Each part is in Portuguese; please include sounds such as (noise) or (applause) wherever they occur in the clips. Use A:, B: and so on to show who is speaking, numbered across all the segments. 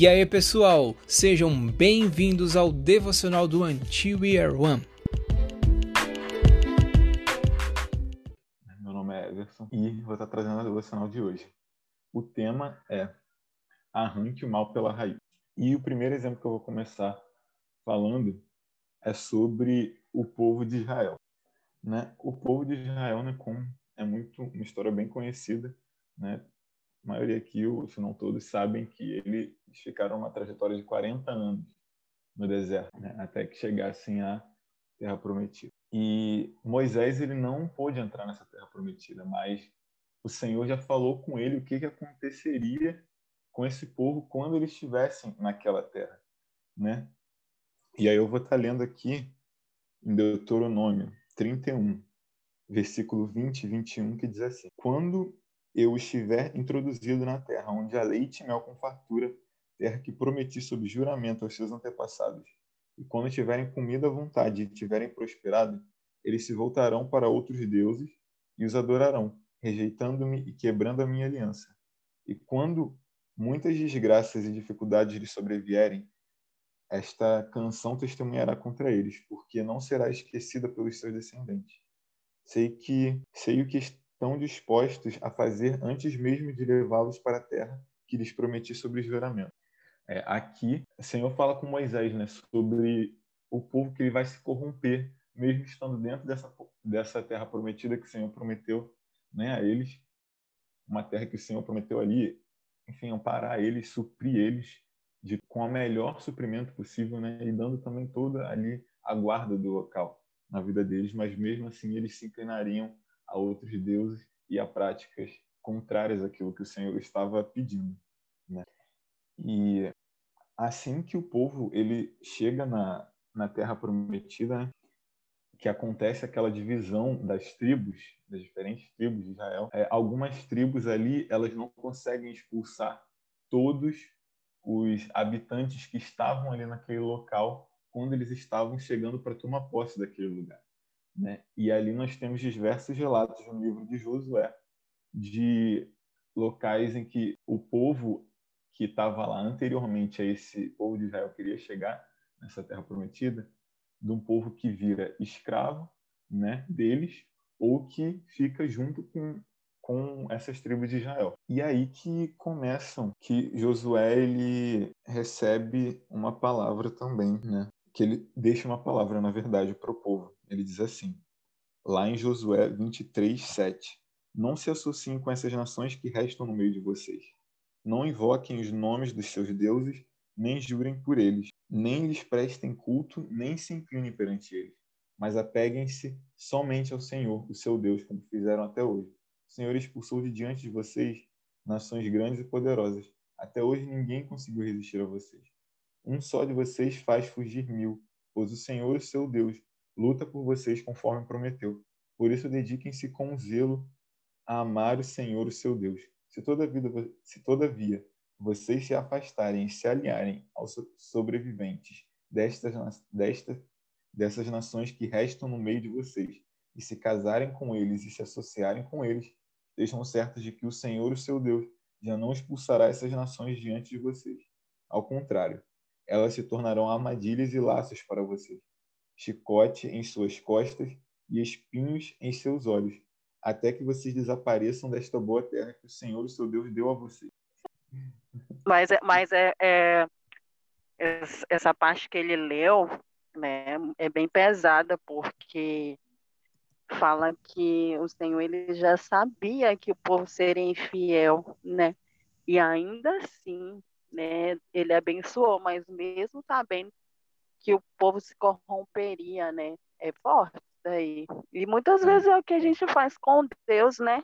A: E aí, pessoal, sejam bem-vindos ao devocional do Until We Are One.
B: Meu nome é Everson e vou estar trazendo a devocional de hoje. O tema é Arranque o mal pela raiz. E o primeiro exemplo que eu vou começar falando é sobre o povo de Israel. Né? O povo de Israel né, é muito uma história bem conhecida, né? A maioria aqui, se não todos, sabem que eles ficaram uma trajetória de 40 anos no deserto, né? até que chegassem à Terra Prometida. E Moisés ele não pôde entrar nessa Terra Prometida, mas o Senhor já falou com ele o que, que aconteceria com esse povo quando eles estivessem naquela terra, né? E aí eu vou estar lendo aqui em Deuteronômio 31, versículo 20 e 21, que diz assim: Quando eu estiver introduzido na terra, onde há leite e mel com fartura, terra que prometi sob juramento aos seus antepassados. E quando tiverem comida à vontade e tiverem prosperado, eles se voltarão para outros deuses e os adorarão, rejeitando-me e quebrando a minha aliança. E quando muitas desgraças e dificuldades lhes sobrevierem, esta canção testemunhará contra eles, porque não será esquecida pelos seus descendentes. Sei que sei o que estão dispostos a fazer antes mesmo de levá-los para a terra que lhes prometi sobre o juramento. É, aqui, o Senhor fala com Moisés né, sobre o povo que ele vai se corromper, mesmo estando dentro dessa, dessa terra prometida que o Senhor prometeu né, a eles, uma terra que o Senhor prometeu ali, enfim, amparar eles, suprir eles de, com o melhor suprimento possível, né, e dando também toda ali a guarda do local na vida deles, mas mesmo assim eles se inclinariam a outros deuses e a práticas contrárias àquilo que o Senhor estava pedindo. Né? E assim que o povo ele chega na, na Terra Prometida, né? que acontece aquela divisão das tribos, das diferentes tribos de Israel, é, algumas tribos ali elas não conseguem expulsar todos os habitantes que estavam ali naquele local quando eles estavam chegando para tomar posse daquele lugar. Né? E ali nós temos diversos relatos no livro de Josué de locais em que o povo que estava lá anteriormente a esse povo de Israel queria chegar nessa terra prometida, de um povo que vira escravo, né, deles ou que fica junto com com essas tribos de Israel. E aí que começam que Josué ele recebe uma palavra também, né? Que ele deixa uma palavra na verdade para o povo. Ele diz assim, lá em Josué 23, 7. Não se associem com essas nações que restam no meio de vocês. Não invoquem os nomes dos seus deuses, nem jurem por eles, nem lhes prestem culto, nem se inclinem perante eles. Mas apeguem-se somente ao Senhor, o seu Deus, como fizeram até hoje. O Senhor expulsou de diante de vocês nações grandes e poderosas. Até hoje ninguém conseguiu resistir a vocês. Um só de vocês faz fugir mil, pois o Senhor, o seu Deus, luta por vocês conforme prometeu. Por isso, dediquem-se com zelo a amar o Senhor, o seu Deus. Se todavia, se todavia vocês se afastarem e se aliarem aos sobreviventes destas, desta, dessas nações que restam no meio de vocês, e se casarem com eles e se associarem com eles, estejam certos de que o Senhor, o seu Deus, já não expulsará essas nações diante de vocês. Ao contrário, elas se tornarão armadilhas e laços para vocês chicote em suas costas e espinhos em seus olhos, até que vocês desapareçam desta boa terra que o Senhor, o seu Deus, deu a vocês.
C: Mas, é, mas é, é essa parte que ele leu, né, é bem pesada porque fala que o Senhor ele já sabia que o povo seria infiel, né? E ainda assim, né, ele abençoou, mas mesmo sabendo que o povo se corromperia, né? É forte daí. E muitas vezes é o que a gente faz com Deus, né?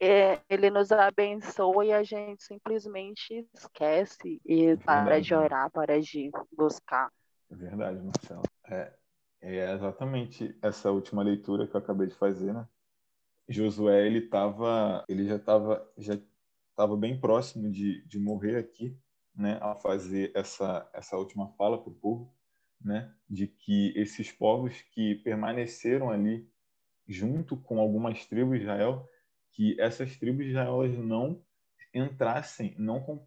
C: É, ele nos abençoa e a gente simplesmente esquece e é para de orar, para de buscar.
B: É verdade, Marcelo. É, é exatamente essa última leitura que eu acabei de fazer, né? Josué, ele tava, ele já estava já tava bem próximo de, de morrer aqui, né, ao fazer essa, essa última fala para o povo né, de que esses povos que permaneceram ali junto com algumas tribos de Israel, que essas tribos de Israel não entrassem, não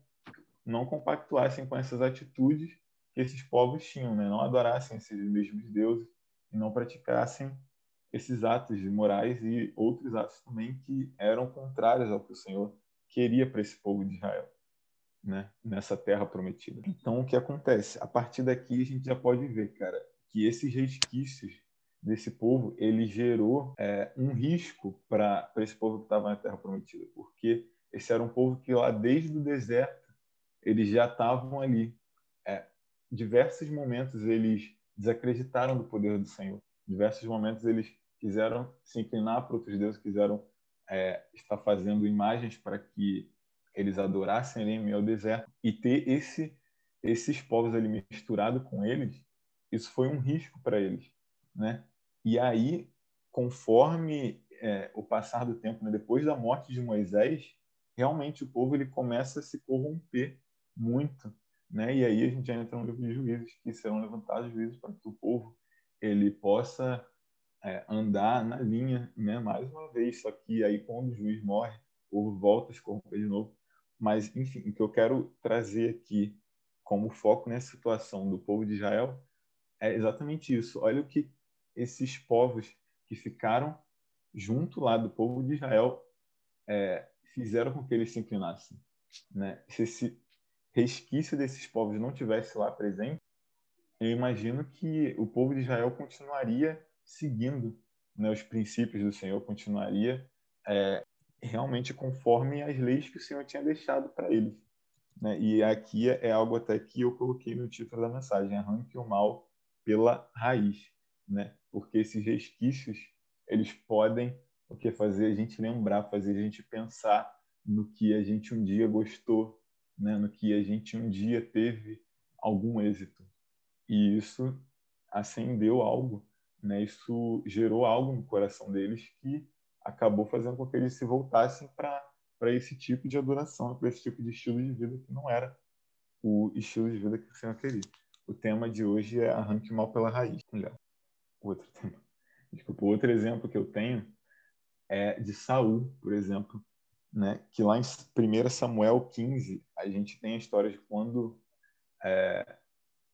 B: não compactuassem com essas atitudes que esses povos tinham, né? não adorassem esses mesmos deuses e não praticassem esses atos morais e outros atos também que eram contrários ao que o Senhor queria para esse povo de Israel, né? nessa terra prometida. Então, o que acontece? A partir daqui, a gente já pode ver, cara, que esses resquícios desse povo, ele gerou é, um risco para esse povo que estava na Terra Prometida, porque esse era um povo que lá desde o deserto eles já estavam ali. É, diversos momentos eles desacreditaram do poder do Senhor. Diversos momentos eles quiseram se inclinar para outros deuses, quiseram é, estar fazendo imagens para que eles adorassem ali em meio ao deserto e ter esse esses povos ali misturado com eles, isso foi um risco para eles, né? E aí, conforme é, o passar do tempo, né, depois da morte de Moisés, realmente o povo ele começa a se corromper muito, né? E aí a gente entra no livro de juízes, que serão levantados juízes para que o povo ele possa é, andar na linha, né? Mais uma vez, só que aí quando o juiz morre, o povo volta a se corromper de novo. Mas, enfim, o que eu quero trazer aqui como foco nessa situação do povo de Israel é exatamente isso. Olha o que esses povos que ficaram junto lá do povo de Israel é, fizeram com que eles se inclinassem. Né? Se esse resquício desses povos não tivesse lá presente, eu imagino que o povo de Israel continuaria seguindo né, os princípios do Senhor, continuaria é, realmente conforme as leis que o Senhor tinha deixado para eles. Né? E aqui é algo até que eu coloquei no título da mensagem: arranque o mal pela raiz né? Porque esses resquícios, eles podem o que fazer a gente lembrar, fazer a gente pensar no que a gente um dia gostou, né? No que a gente um dia teve algum êxito. E isso acendeu algo, né? Isso gerou algo no coração deles que acabou fazendo com que eles se voltassem para esse tipo de adoração, para esse tipo de estilo de vida que não era o estilo de vida que o Senhor queria. O tema de hoje é arranque mal pela raiz. Melhor outro tema. Desculpa, outro exemplo que eu tenho é de Saul, por exemplo, né? Que lá em 1 Samuel 15 a gente tem a história de quando é,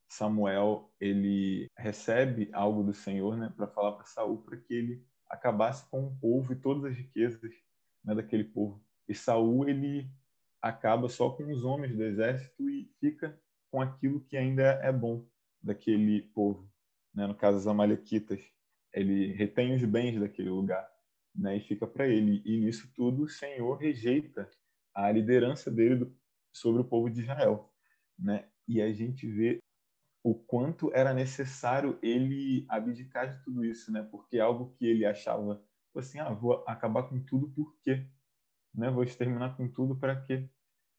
B: Samuel ele recebe algo do Senhor, né, para falar para Saul para que ele acabasse com o povo e todas as riquezas né, daquele povo. E Saul ele acaba só com os homens do exército e fica com aquilo que ainda é bom daquele povo né? no caso os amalequitas, ele retém os bens daquele lugar né? e fica para ele. E nisso tudo o Senhor rejeita a liderança dele sobre o povo de Israel. Né? E a gente vê o quanto era necessário ele abdicar de tudo isso, né? Porque algo que ele achava assim, ah, vou acabar com tudo por quê? Né? Vou exterminar com tudo para quê?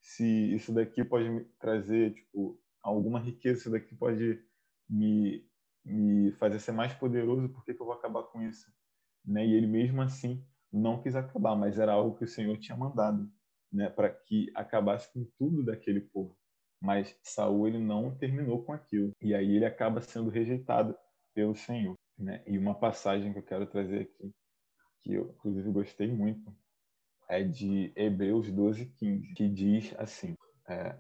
B: Se isso daqui pode me trazer, tipo, alguma riqueza, isso daqui pode me me fazer ser mais poderoso, por que, que eu vou acabar com isso? Né? E ele mesmo assim não quis acabar, mas era algo que o Senhor tinha mandado, né, para que acabasse com tudo daquele povo. Mas Saul ele não terminou com aquilo e aí ele acaba sendo rejeitado pelo Senhor, né? E uma passagem que eu quero trazer aqui que eu inclusive gostei muito é de Hebreus 12:15, que diz assim: é,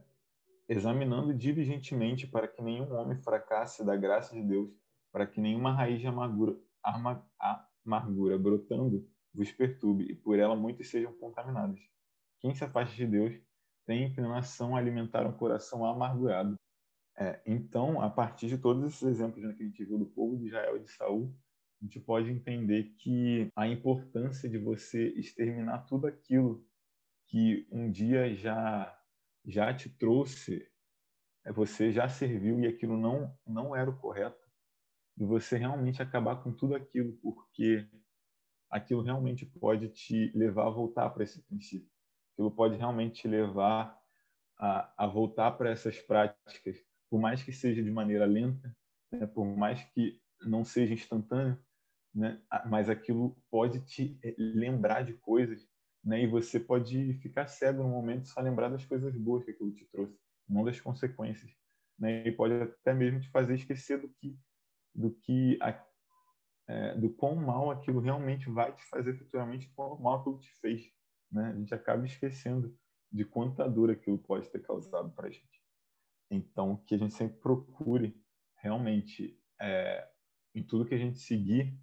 B: examinando diligentemente para que nenhum homem fracasse da graça de Deus, para que nenhuma raiz de amargura, amargura brotando vos perturbe, e por ela muitos sejam contaminados. Quem se afasta de Deus tem inclinação a alimentar um coração amargurado. É, então, a partir de todos esses exemplos que a gente viu do povo de Israel e de Saul, a gente pode entender que a importância de você exterminar tudo aquilo que um dia já já te trouxe, é, você já serviu e aquilo não não era o correto, e você realmente acabar com tudo aquilo, porque aquilo realmente pode te levar a voltar para esse princípio. Aquilo pode realmente te levar a, a voltar para essas práticas, por mais que seja de maneira lenta, né, por mais que não seja instantâneo, né, mas aquilo pode te eh, lembrar de coisas né? E você pode ficar cego no momento só lembrar das coisas boas que aquilo te trouxe, não das consequências, né? E pode até mesmo te fazer esquecer do que, do que, a, é, do quão mal aquilo realmente vai te fazer futuramente, quão mal aquilo te fez, né? A gente acaba esquecendo de quanta dor aquilo pode ter causado para a gente. Então, que a gente sempre procure realmente, é, em tudo que a gente seguir,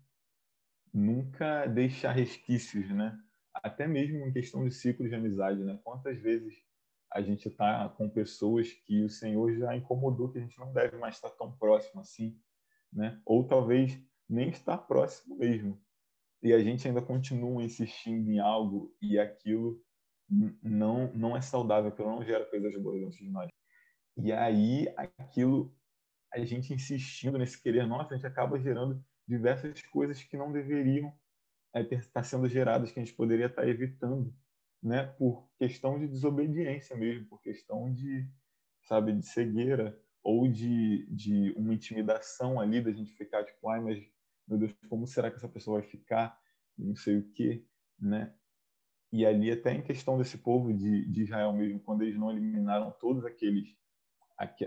B: nunca deixar resquícios, né? Até mesmo em questão de ciclo de amizade, né? Quantas vezes a gente está com pessoas que o Senhor já incomodou, que a gente não deve mais estar tão próximo assim, né? Ou talvez nem estar próximo mesmo. E a gente ainda continua insistindo em algo e aquilo não não é saudável, aquilo não gera coisas boas dentro de nós. E aí aquilo a gente insistindo nesse querer nosso, a gente acaba gerando diversas coisas que não deveriam é, estar sendo geradas, que a gente poderia estar evitando, né? Por questão de desobediência mesmo, por questão de, sabe, de cegueira ou de, de uma intimidação ali, da gente ficar tipo, ai, mas, meu Deus, como será que essa pessoa vai ficar? Não sei o quê, né? E ali até em questão desse povo de, de Israel mesmo, quando eles não eliminaram todos aqueles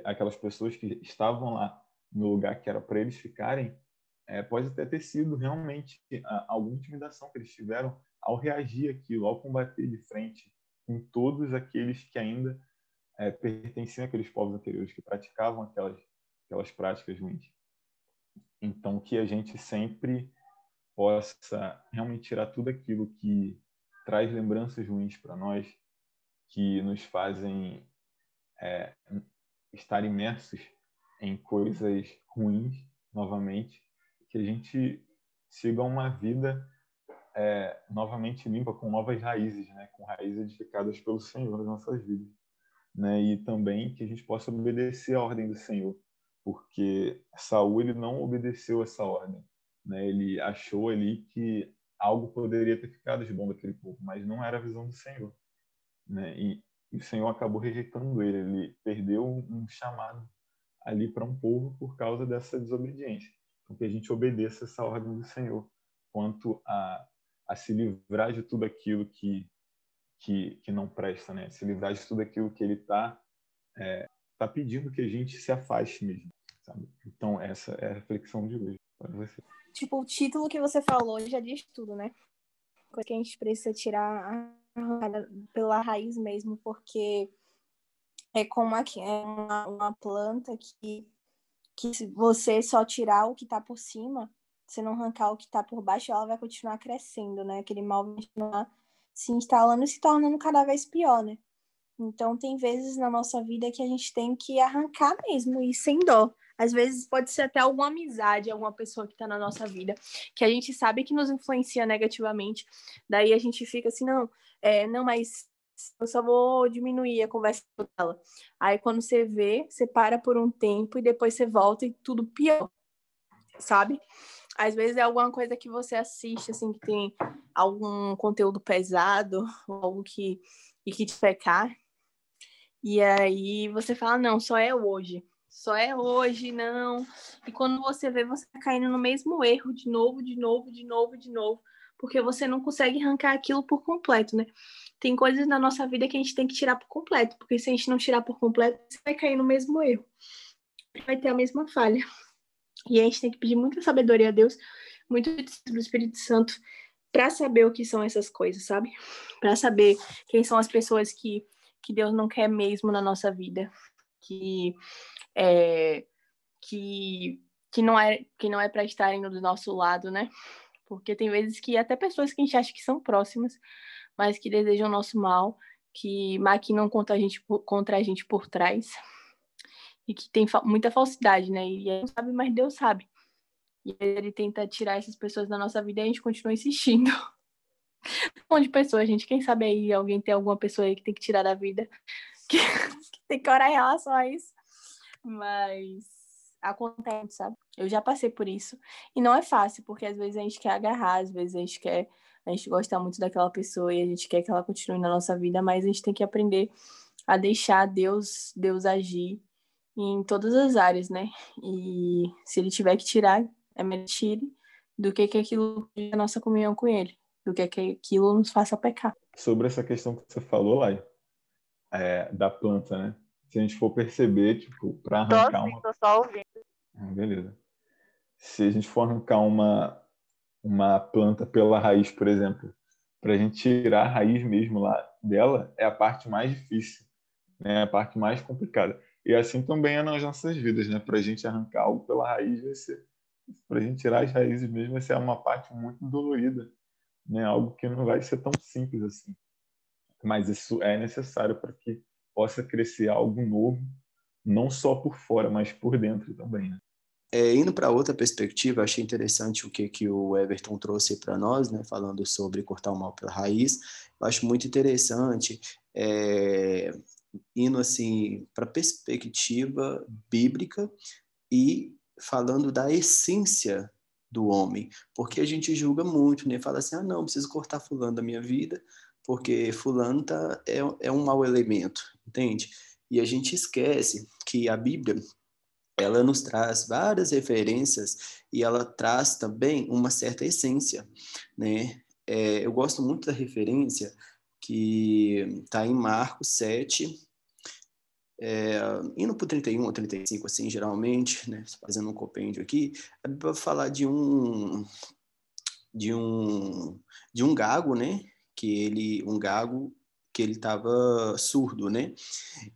B: aquelas pessoas que estavam lá no lugar que era para eles ficarem, é, pode até ter sido realmente alguma intimidação que eles tiveram ao reagir aquilo, ao combater de frente com todos aqueles que ainda é, pertenciam àqueles povos anteriores, que praticavam aquelas, aquelas práticas ruins. Então, que a gente sempre possa realmente tirar tudo aquilo que traz lembranças ruins para nós, que nos fazem é, estar imersos em coisas ruins novamente, que a gente siga uma vida é, novamente limpa, com novas raízes, né? com raízes edificadas pelo Senhor nas nossas vidas. Né? E também que a gente possa obedecer à ordem do Senhor, porque Saul ele não obedeceu essa ordem. Né? Ele achou ali que algo poderia ter ficado de bom daquele povo, mas não era a visão do Senhor. Né? E, e o Senhor acabou rejeitando ele. Ele perdeu um chamado ali para um povo por causa dessa desobediência. Então, que a gente obedeça essa ordem do Senhor quanto a, a se livrar de tudo aquilo que, que, que não presta, né? Se livrar de tudo aquilo que ele está é, tá pedindo que a gente se afaste mesmo, sabe? Então, essa é a reflexão de hoje para você.
D: Tipo, o título que você falou já diz tudo, né? Coisa que a gente precisa tirar pela raiz mesmo, porque é como aqui, é uma, uma planta que, que se você só tirar o que está por cima, se não arrancar o que está por baixo, ela vai continuar crescendo, né? Aquele mal vai continuar se instalando e se tornando cada vez pior, né? Então, tem vezes na nossa vida que a gente tem que arrancar mesmo e sem dó. Às vezes pode ser até alguma amizade, alguma pessoa que está na nossa vida, que a gente sabe que nos influencia negativamente. Daí a gente fica assim, não, é, não, mas eu só vou diminuir a conversa com ela. Aí quando você vê, você para por um tempo e depois você volta e tudo pior, sabe? Às vezes é alguma coisa que você assiste, assim, que tem algum conteúdo pesado, algo que, e que te pecar. E aí você fala, não, só é hoje. Só é hoje, não. E quando você vê, você tá caindo no mesmo erro de novo, de novo, de novo, de novo porque você não consegue arrancar aquilo por completo, né? Tem coisas na nossa vida que a gente tem que tirar por completo, porque se a gente não tirar por completo, você vai cair no mesmo erro, vai ter a mesma falha. E a gente tem que pedir muita sabedoria a Deus, muito do Espírito Santo, para saber o que são essas coisas, sabe? Para saber quem são as pessoas que, que Deus não quer mesmo na nossa vida, que é, que que não é que não é para estarem do nosso lado, né? Porque tem vezes que até pessoas que a gente acha que são próximas, mas que desejam o nosso mal, que maquinam contra a gente, contra a gente por trás, e que tem fa muita falsidade, né? E a gente não sabe, mas Deus sabe. E ele tenta tirar essas pessoas da nossa vida e a gente continua insistindo. (laughs) um monte de pessoas, gente. Quem sabe aí alguém tem alguma pessoa aí que tem que tirar da vida, que tem orar em relação a isso. Mas acontece, sabe? Eu já passei por isso. E não é fácil, porque às vezes a gente quer agarrar, às vezes a gente quer, a gente gosta muito daquela pessoa e a gente quer que ela continue na nossa vida, mas a gente tem que aprender a deixar Deus, Deus agir em todas as áreas, né? E se ele tiver que tirar, é melhor tire do que que aquilo a nossa comunhão com ele, do que que aquilo nos faça pecar.
B: Sobre essa questão que você falou, Lai, é, da planta, né? Se a gente for perceber, tipo, para arrancar
C: tô,
B: uma...
C: tô só ouvindo.
B: Ah, beleza. Se a gente for arrancar uma, uma planta pela raiz, por exemplo, para a gente tirar a raiz mesmo lá dela é a parte mais difícil, né? A parte mais complicada. E assim também é nas nossas vidas, né? Para a gente arrancar algo pela raiz vai ser, para a gente tirar as raízes mesmo vai ser uma parte muito dolorida, né? Algo que não vai ser tão simples assim. Mas isso é necessário para que possa crescer algo novo, não só por fora, mas por dentro também. Né?
E: É, indo para outra perspectiva, achei interessante o que, que o Everton trouxe para nós, né, falando sobre cortar o mal pela raiz. Eu acho muito interessante, é, indo assim para a perspectiva bíblica e falando da essência do homem, porque a gente julga muito, né? Fala assim, ah, não, preciso cortar fulano da minha vida, porque fulano tá, é, é um mau elemento, entende? E a gente esquece que a Bíblia ela nos traz várias referências e ela traz também uma certa essência, né? É, eu gosto muito da referência que está em Marcos 7, é, indo para o 31 ou 35, assim, geralmente, né, fazendo um compêndio aqui, a Bíblia vai falar de um, de um, de um gago, né, que ele, um gago que ele estava surdo, né?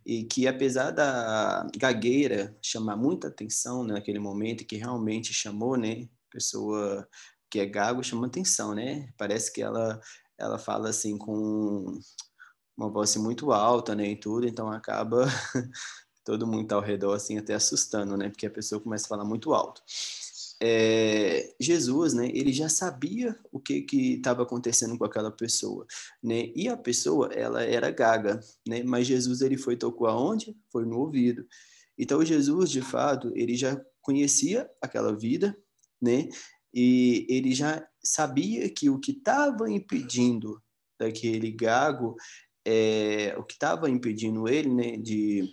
E: E que apesar da gagueira chamar muita atenção né, naquele momento, que realmente chamou, né? Pessoa que é gago chama atenção, né? Parece que ela ela fala assim com uma voz assim, muito alta, né, e tudo, então acaba (laughs) todo mundo ao redor assim até assustando, né? Porque a pessoa começa a falar muito alto é, Jesus, né, ele já sabia o que que estava acontecendo com aquela pessoa, né? E a pessoa, ela era gaga, né? Mas Jesus ele foi tocou aonde? Foi no ouvido. Então Jesus, de fato, ele já conhecia aquela vida, né? E ele já sabia que o que estava impedindo daquele gago, é, o que estava impedindo ele, né, de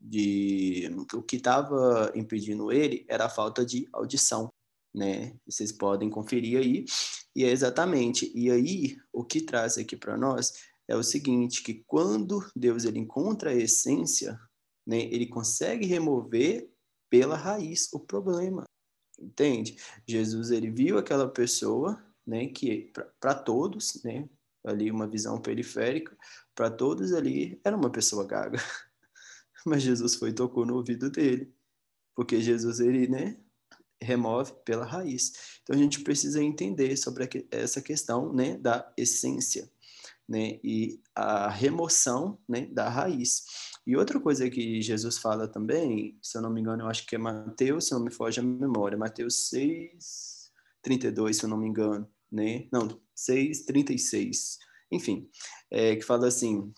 E: de o que estava impedindo ele era a falta de audição, né? Vocês podem conferir aí. E é exatamente. E aí o que traz aqui para nós é o seguinte, que quando Deus ele encontra a essência, né, ele consegue remover pela raiz o problema. Entende? Jesus ele viu aquela pessoa, né, que para todos, né, ali uma visão periférica, para todos ali era uma pessoa gaga. (laughs) mas Jesus foi e tocou no ouvido dele, porque Jesus ele, né, remove pela raiz. Então a gente precisa entender sobre essa questão, né, da essência, né, e a remoção, né, da raiz. E outra coisa que Jesus fala também, se eu não me engano, eu acho que é Mateus, se não me foge a memória, Mateus 6, 32, se eu não me engano, né? Não, 6, 36. Enfim, é, que fala assim: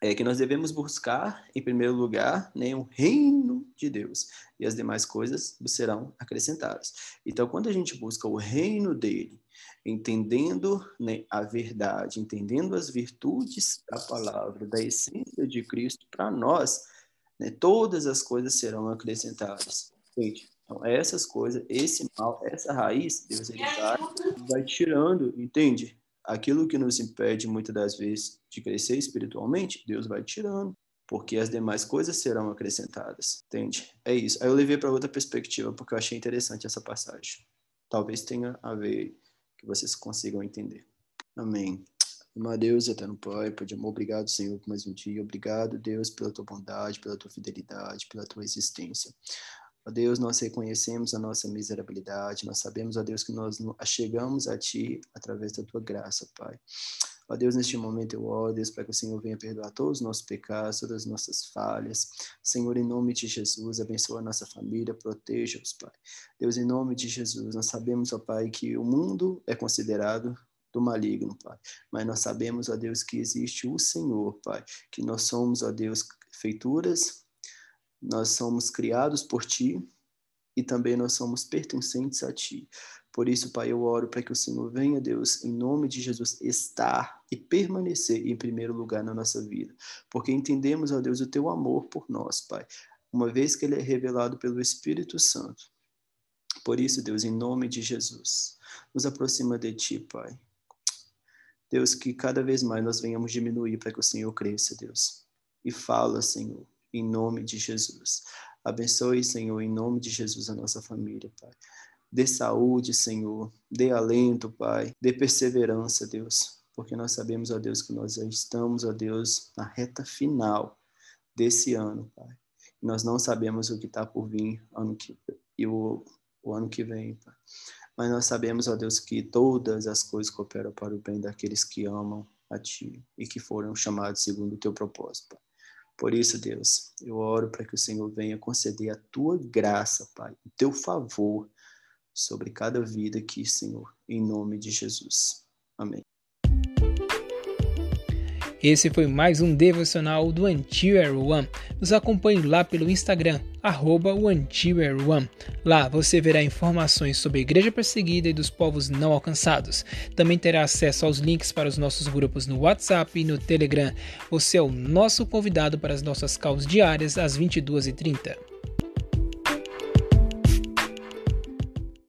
E: é que nós devemos buscar, em primeiro lugar, né, o reino de Deus, e as demais coisas serão acrescentadas. Então, quando a gente busca o reino dele, entendendo né, a verdade, entendendo as virtudes da palavra, da essência de Cristo para nós, né, todas as coisas serão acrescentadas. Gente, então, essas coisas, esse mal, essa raiz, Deus ele vai, vai tirando, entende? Aquilo que nos impede muitas das vezes de crescer espiritualmente, Deus vai tirando, porque as demais coisas serão acrescentadas, entende? É isso. Aí eu levei para outra perspectiva, porque eu achei interessante essa passagem. Talvez tenha a ver que vocês consigam entender. Amém. Meu Deus, eterno Pai, Pai de amor, obrigado, Senhor, por mais um dia. Obrigado, Deus, pela tua bondade, pela tua fidelidade, pela tua existência. Ó Deus, nós reconhecemos a nossa miserabilidade, nós sabemos, ó Deus, que nós chegamos a Ti através da Tua graça, Pai. Ó Deus, neste momento eu oro, Deus, para que o Senhor venha perdoar todos os nossos pecados, todas as nossas falhas. Senhor, em nome de Jesus, abençoa a nossa família, proteja-os, Pai. Deus, em nome de Jesus, nós sabemos, ó Pai, que o mundo é considerado do maligno, Pai. Mas nós sabemos, ó Deus, que existe o Senhor, Pai, que nós somos, ó Deus, feituras nós somos criados por ti e também nós somos pertencentes a ti. Por isso, Pai, eu oro para que o Senhor venha, Deus, em nome de Jesus, estar e permanecer em primeiro lugar na nossa vida. Porque entendemos, ó Deus, o teu amor por nós, Pai, uma vez que ele é revelado pelo Espírito Santo. Por isso, Deus, em nome de Jesus, nos aproxima de ti, Pai. Deus, que cada vez mais nós venhamos diminuir para que o Senhor cresça, Deus. E fala, Senhor em nome de Jesus. Abençoe, Senhor, em nome de Jesus, a nossa família, Pai. Dê saúde, Senhor. Dê alento, Pai. Dê perseverança, Deus. Porque nós sabemos, ó Deus, que nós já estamos, ó Deus, na reta final desse ano, Pai. Nós não sabemos o que está por vir ano que, e o, o ano que vem, Pai. Mas nós sabemos, ó Deus, que todas as coisas cooperam para o bem daqueles que amam a Ti e que foram chamados segundo o Teu propósito, Pai. Por isso, Deus, eu oro para que o Senhor venha conceder a Tua graça, Pai, o Teu favor sobre cada vida aqui, Senhor, em nome de Jesus. Amém.
A: Esse foi mais um devocional do Antier One. Nos acompanhe lá pelo Instagram, arroba Lá você verá informações sobre a igreja perseguida e dos povos não alcançados. Também terá acesso aos links para os nossos grupos no WhatsApp e no Telegram. Você é o nosso convidado para as nossas causas diárias às 22h30.